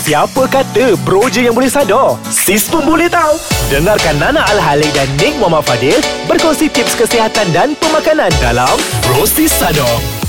Siapa kata bro je yang boleh sadar? Sis pun boleh tahu. Dengarkan Nana Al-Halik dan Nick Muhammad Fadil berkongsi tips kesihatan dan pemakanan dalam Bro Sis Sadar.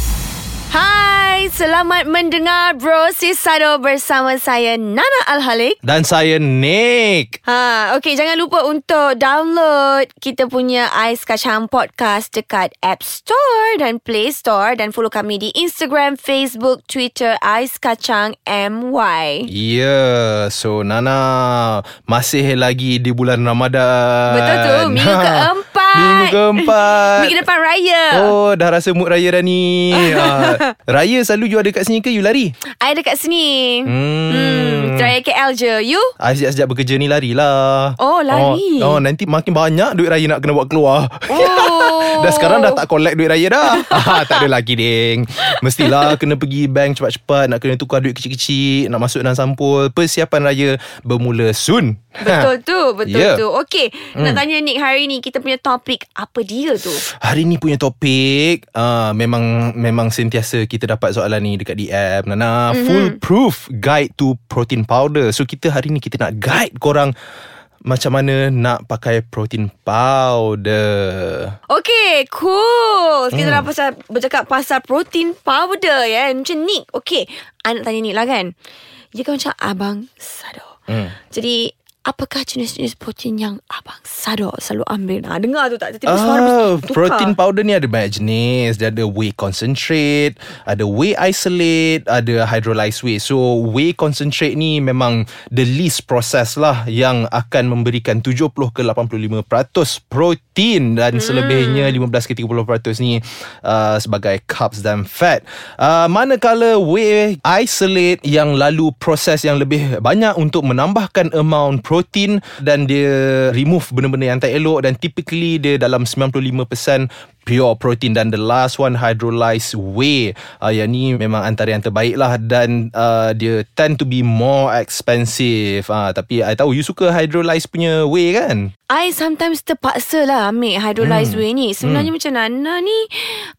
Hai, selamat mendengar Bro Sis Sado bersama saya Nana Al-Halik. Dan saya Nick. Ha, okey jangan lupa untuk download kita punya Ais Kacang Podcast dekat App Store dan Play Store dan follow kami di Instagram, Facebook, Twitter Ais Kacang MY. Ya, yeah, so Nana masih lagi di bulan Ramadan. Betul tu, minggu keempat. Minggu keempat. Minggu depan raya. Oh, dah rasa mood raya dah ni. ha, raya selalu you ada kat sini ke you lari? I dekat sini. Hmm. hmm raya KL je. You? I sejak-sejak bekerja ni larilah. Oh, lari. Oh, oh, nanti makin banyak duit raya nak kena buat keluar. Oh. dah sekarang dah tak collect duit raya dah. ah, tak ada lagi, ding. Mestilah kena pergi bank cepat-cepat nak kena tukar duit kecil-kecil, nak masuk dalam sampul. Persiapan raya bermula soon. Betul tu, betul Yeah. tu. Okey, hmm. nak tanya Nick hari ni kita punya topik apa dia tu? Hari ni punya topik uh, memang memang sentiasa kita dapat soalan ni dekat DM Nana mm-hmm. full proof guide to protein powder. So kita hari ni kita nak guide korang macam mana nak pakai protein powder. Okey, cool. Kita dah pasal bercakap pasal protein powder ya. Macam Nick. Okey, I nak tanya Nick lah kan. Dia kan macam abang Sado. Hmm. Jadi Apakah jenis-jenis protein yang Abang Sado selalu ambil? Nah, dengar tu tak? Tiba-tiba suara Ah, tukar. protein powder ni ada banyak jenis. Dia ada whey concentrate, ada whey isolate, ada hydrolyzed whey. So whey concentrate ni memang the least process lah yang akan memberikan 70 ke 85% protein dan hmm. selebihnya 15 ke 30% ni uh, sebagai carbs dan fat. Uh, manakala whey isolate yang lalu proses yang lebih banyak untuk menambahkan amount protein dan dia remove benda-benda yang tak elok dan typically dia dalam 95% pure protein dan the last one hydrolyzed whey uh, yang ni memang antara yang terbaik lah dan uh, dia tend to be more expensive uh, tapi I tahu you suka hydrolyzed punya whey kan I sometimes terpaksa lah ambil hydrolyzed Hmm. whey ni. Sebenarnya macam Nana ni,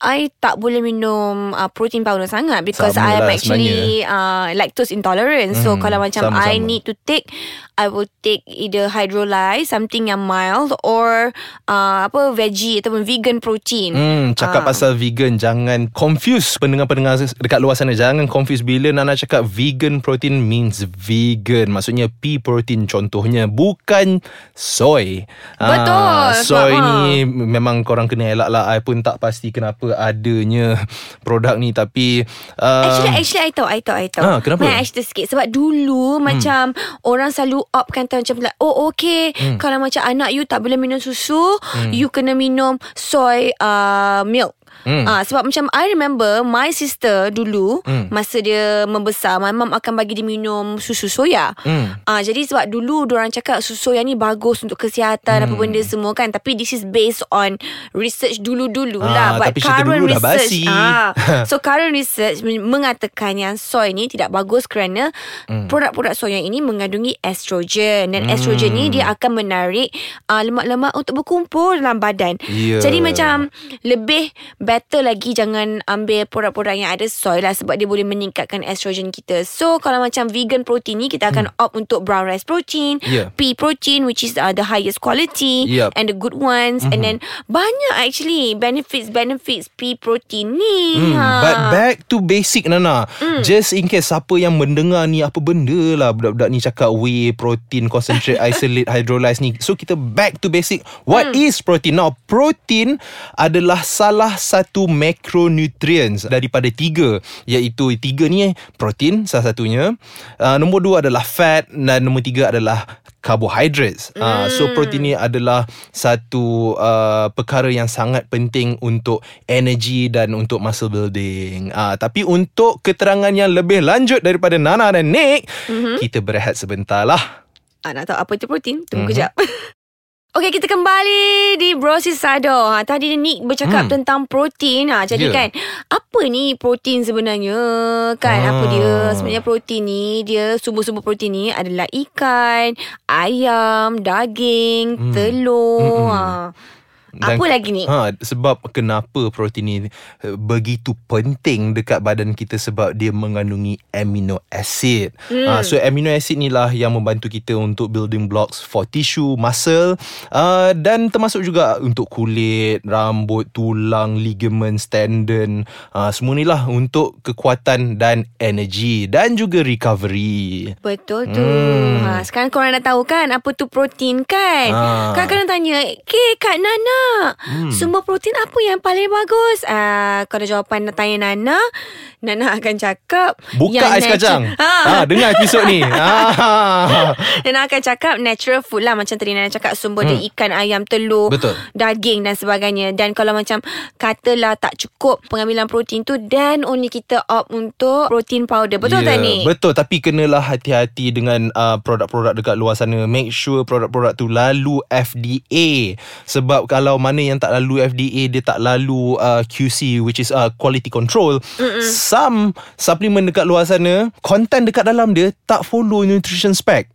I tak boleh minum uh, protein powder sangat because Sama I am lah actually uh, lactose intolerant. So Hmm, kalau macam I sama-sama. need to take, I will take either hydrolyzed, something yang mild or uh, apa veggie ataupun vegan protein. Hmm, cakap Ah. pasal vegan Jangan confuse pendengar-pendengar dekat luar sana Jangan confuse bila Nana cakap vegan protein means vegan Maksudnya pea protein contohnya Bukan soy Betul, Soy sebab, ni memang korang kena elak lah I pun tak pasti kenapa adanya produk ni Tapi uh, Actually, actually, I tahu, I tahu, I tahu. Ah, kenapa? Main cerita sikit. Sebab dulu hmm. macam orang selalu opt kata macam like, oh okay, hmm. kalau macam anak you tak boleh minum susu, hmm. you kena minum soy uh, milk. Hmm. Ah, sebab macam I remember my sister dulu Hmm. masa dia membesar, my mum akan bagi dia minum susu soya. Hmm. Ah, jadi sebab dulu orang cakap susu soya ni bagus untuk kesihatan apa Hmm. benda semua kan. Tapi this is based on research dulu-dulu Ah, lah. But tapi current dulu research, ah, So current research men- mengatakan yang soy ni tidak bagus kerana Hmm. produk-produk soya ini mengandungi estrogen dan estrogen ni dia akan menarik uh, lemak-lemak untuk berkumpul dalam badan. Ya. Jadi macam lebih better lagi jangan ambil produk-produk yang ada soy lah sebab dia boleh meningkatkan estrogen kita. So kalau macam vegan protein ni kita akan opt untuk brown rice protein, Ya. pea protein which is uh, the highest quality Yup. and the good ones and then banyak actually benefits benefits pea protein ni. Hmm, Ha. But back to basic Nana mm. Just in case Siapa yang mendengar ni Apa benda lah Budak-budak ni cakap Whey, protein, concentrate, isolate, hydrolyze ni So kita back to basic What mm. is protein? Now protein Adalah salah satu macronutrients Daripada tiga Iaitu tiga ni Protein salah satunya uh, Nombor dua adalah fat Dan nombor tiga adalah carbohydrates. Mm. Uh, so protein ni adalah satu uh, perkara yang sangat penting untuk energy dan untuk muscle building. Uh, tapi untuk keterangan yang lebih lanjut daripada Nana dan Nick, mm-hmm. kita berehat sebentar lah. Ah, nak tahu apa itu protein? Tunggu mm-hmm. kejap. Okey, kita kembali di Brosis Sado. Ha, tadi Nick bercakap Hmm. tentang protein. Ha, jadi Ya. kan, apa ni protein sebenarnya? Kan, Ah. apa dia? Sebenarnya protein ni, dia sumber-sumber protein ni adalah ikan, ayam, daging, Hmm. telur. Mm-mm. Ha. Apa lagi ni? Ha, sebab kenapa protein ni eh, begitu penting dekat badan kita sebab dia mengandungi amino acid. Hmm. Ha, so amino acid ni lah yang membantu kita untuk building blocks for tissue, muscle uh, dan termasuk juga untuk kulit, rambut, tulang, ligaments, tendon. Uh, semua ni lah untuk kekuatan dan energy dan juga recovery. Betul tu. Hmm. Ha, sekarang korang dah tahu kan apa tu protein kan? Ah. Kadang-kadang tanya, "Okay, Kak Nana, hmm. sumber protein apa yang paling bagus?" Ah, kalau jawapan nak tanya Nana, Nana akan cakap Buka yang ais kacang. Ha. Ha, dengar episod ni. Ha. Nana akan cakap natural food lah macam tadi Nana cakap sumber dia ikan, ayam, telur, Hmm. Betul. daging dan sebagainya. Dan kalau macam katalah tak cukup pengambilan protein tu then only kita opt untuk protein powder. Betul Ya, tak ni? Betul tapi kenalah hati-hati dengan uh, produk-produk dekat luar sana. Make sure produk-produk tu lalu FDA. Sebab kalau mana yang tak lalu FDA dia tak lalu uh, QC which is uh, quality control. Mm-mm. Some supplement dekat luar sana content dekat dalam dia tak follow nutrition spec.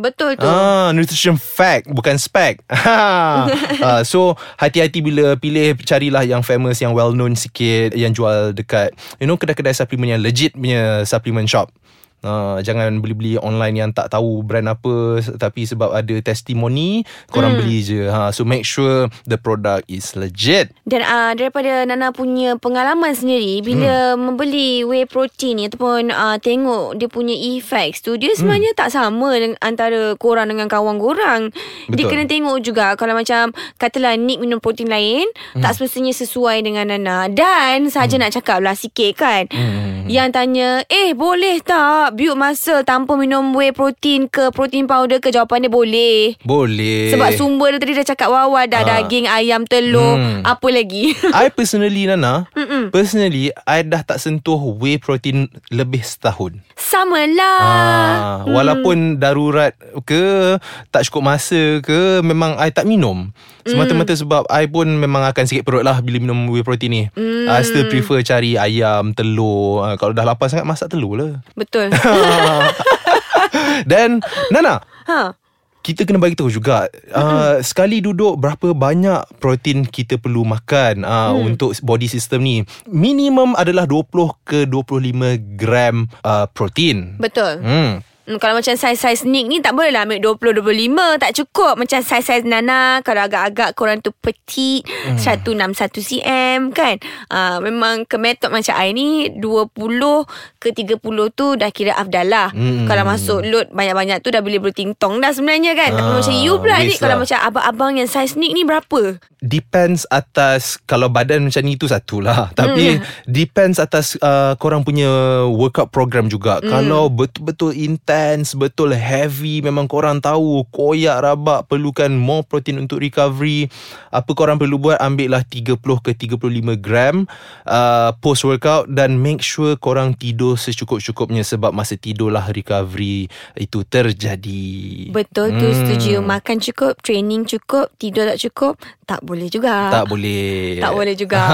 Betul tu. Ah, nutrition fact bukan spec. ah, so hati-hati bila pilih carilah yang famous yang well known sikit yang jual dekat you know kedai-kedai supplement yang legit punya supplement shop. Uh, jangan beli-beli online yang tak tahu brand apa tapi sebab ada testimoni korang Hmm. beli je. Ha so make sure the product is legit. Dan uh, daripada Nana punya pengalaman sendiri bila hmm. membeli whey protein ni ataupun uh, tengok dia punya effects tu dia sebenarnya hmm. tak sama dengan antara korang dengan kawan korang. Dia Betul. kena tengok juga kalau macam katalah Nick minum protein lain hmm. tak semestinya sesuai dengan Nana. Dan saja hmm. nak cakap lah sikit kan. Hmm. Yang tanya, "Eh, boleh tak build muscle tanpa minum whey protein ke protein powder ke?" Jawapan dia boleh. Boleh. Sebab sumber dia tadi dah cakap wawa dah Ah. daging, ayam, telur, Hmm. apa lagi? I personally Nana Mm-mm. Personally I dah tak sentuh Whey protein Lebih setahun Sama lah. Ah, walaupun darurat ke tak cukup masa ke memang I tak minum. Semata-mata sebab I pun memang akan sikit perut lah bila minum whey protein ni. Mm. I still prefer cari ayam, telur. Ah, kalau dah lapar sangat masak telur lah. Betul. Dan Nana, ha. Kita kena bagi tahu juga uh, sekali duduk berapa banyak protein kita perlu makan uh, hmm. untuk body system ni. Minimum adalah 20 ke 25 gram uh, protein. Betul. Hmm. Hmm, kalau macam saiz-saiz Nick ni tak boleh lah ambil 20-25. Tak cukup. Macam saiz-saiz Nana. Kalau agak-agak korang tu petit. Hmm. 161 cm kan. Uh, memang ke method macam I ni 20 ke 30 tu dah kira afdal lah. Hmm. Kalau masuk load banyak-banyak tu dah boleh berting tong dah sebenarnya kan. Tapi Ah, macam you pula ni. Kalau lah. macam abang-abang yang saiz Nick ni berapa? Depends atas Kalau badan macam ni tu satu lah Tapi Depends atas uh, Korang punya Workout program juga mm. Kalau betul-betul Intense Betul heavy. Memang korang tahu Koyak rabak Perlukan more protein Untuk recovery. Apa korang perlu buat? Ambil lah 30 ke 35 gram uh, Post workout Dan make sure Korang tidur secukup-cukupnya Sebab masa tidur lah Recovery Itu terjadi. Betul tu setuju. Makan cukup, training cukup, tidur tak cukup, tak boleh juga. Tak boleh. Tak boleh juga.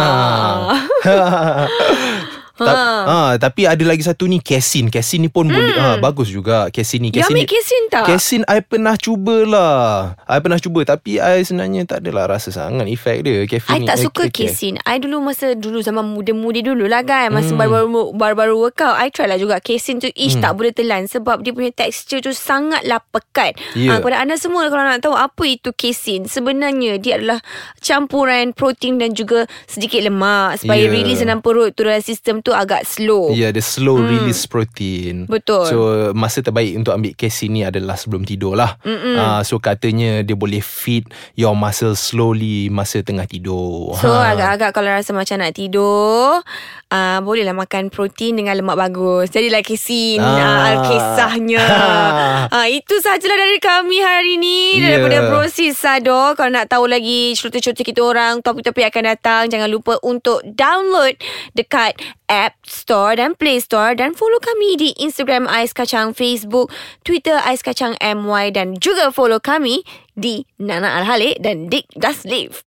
Ta- ha. tapi ada lagi satu ni Kesin Kesin ni pun hmm. boleh ha, Bagus juga Kesin ni You Kesin ambil ni kesin tak? Kesin I pernah cubalah I pernah cuba Tapi I sebenarnya Tak adalah rasa sangat Efek dia I Caffeine tak ni, suka eh, ke- kesin I dulu masa dulu Zaman muda-muda dulu lah kan Masa Hmm. baru-baru Baru-baru workout I try lah juga Kesin tu Ish tak boleh telan Sebab dia punya tekstur tu Sangatlah pekat Ya. Ah, Kepada anda semua Kalau nak tahu Apa itu kesin Sebenarnya Dia adalah Campuran protein Dan juga Sedikit lemak Supaya Ya. release dalam perut tu Dalam sistem tu Agak slow Ya, yeah, the slow hmm. release protein. Betul. So masa terbaik untuk ambil kesin ni adalah sebelum tidur lah. Uh, so katanya dia boleh feed your muscle slowly masa tengah tidur. So agak-agak kalau rasa macam nak tidur uh, Bolehlah makan protein dengan lemak bagus Jadilah kesin Ah. ah. uh, Kisahnya uh, Itu sahajalah dari kami hari ni Ya. Daripada Brosis Sado Kalau nak tahu lagi cerita-cerita kita orang Topik-topik akan datang Jangan lupa untuk download Dekat App Store dan Play Store Dan follow kami di Instagram Ais Kacang Facebook Twitter Ais Kacang MY Dan juga follow kami di Nana Al-Halik dan Dick Does Live